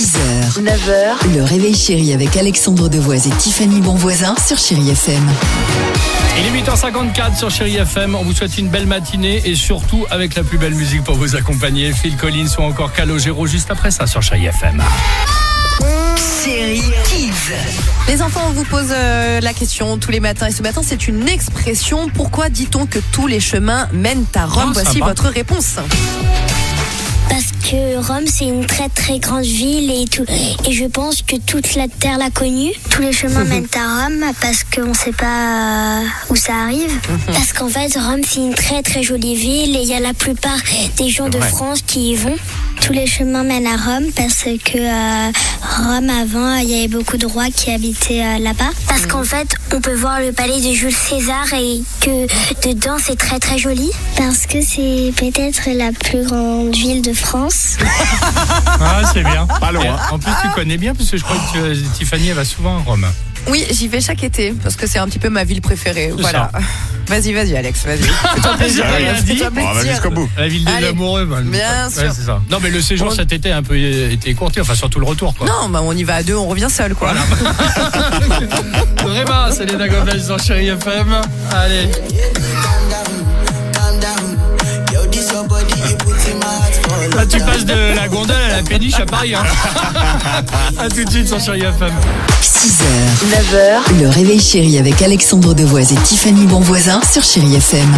6h, 9h, le réveil chéri avec Alexandre Devoise et Tiffany Bonvoisin sur Chérie FM. Il est 8h54 sur Chéri FM. On vous souhaite une belle matinée et surtout avec la plus belle musique pour vous accompagner. Phil Collins ou encore Calogero juste après ça sur Chéri FM. Chérie Kids. Les enfants, on vous pose euh, la question tous les matins et ce matin, c'est une expression. Pourquoi dit-on que tous les chemins mènent à Rome? Ah, Voici sympa. votre réponse. Que Rome, c'est une très très grande ville et tout. Et je pense que toute la terre l'a connue. Tous les chemins mènent à Rome parce qu'on ne sait pas euh, où ça arrive. Parce qu'en fait, Rome, c'est une très très jolie ville et il y a la plupart des gens de France qui y vont. Tous les chemins mènent à Rome parce que euh, Rome, avant, il y avait beaucoup de rois qui habitaient euh, là-bas. Parce qu'en fait, on peut voir le palais de Jules César et que dedans, c'est très très joli. Parce que c'est peut-être la plus grande ville de France. Ah, c'est bien. Pas loin. En plus, tu connais bien parce que je crois que tu- euh, Tiffany elle va souvent à Rome. Oui, j'y vais chaque été parce que c'est un petit peu ma ville préférée. Voilà. Vas-y, vas-y, Alex, vas-y. Fais-toi plaisir. J'ai rien Alex, dit. fais-toi Bon, on plaisir. La ville des Allez. amoureux. bah, Bien ouais, sûr. c'est ça. Non, mais le séjour On- cet été a un peu été courté, enfin surtout le retour. Quoi. Non, bah on y va à deux, on revient seul, quoi. Vraiment, c'est les Dagobels dans Chéri FM. Allez. Là, tu passes de la gondole la péniche à Paris. Hein. à tout de suite sur Chéri FM. 6h, 9h, le réveil chéri avec Alexandre Devoise et Tiffany Bonvoisin sur Chérie FM.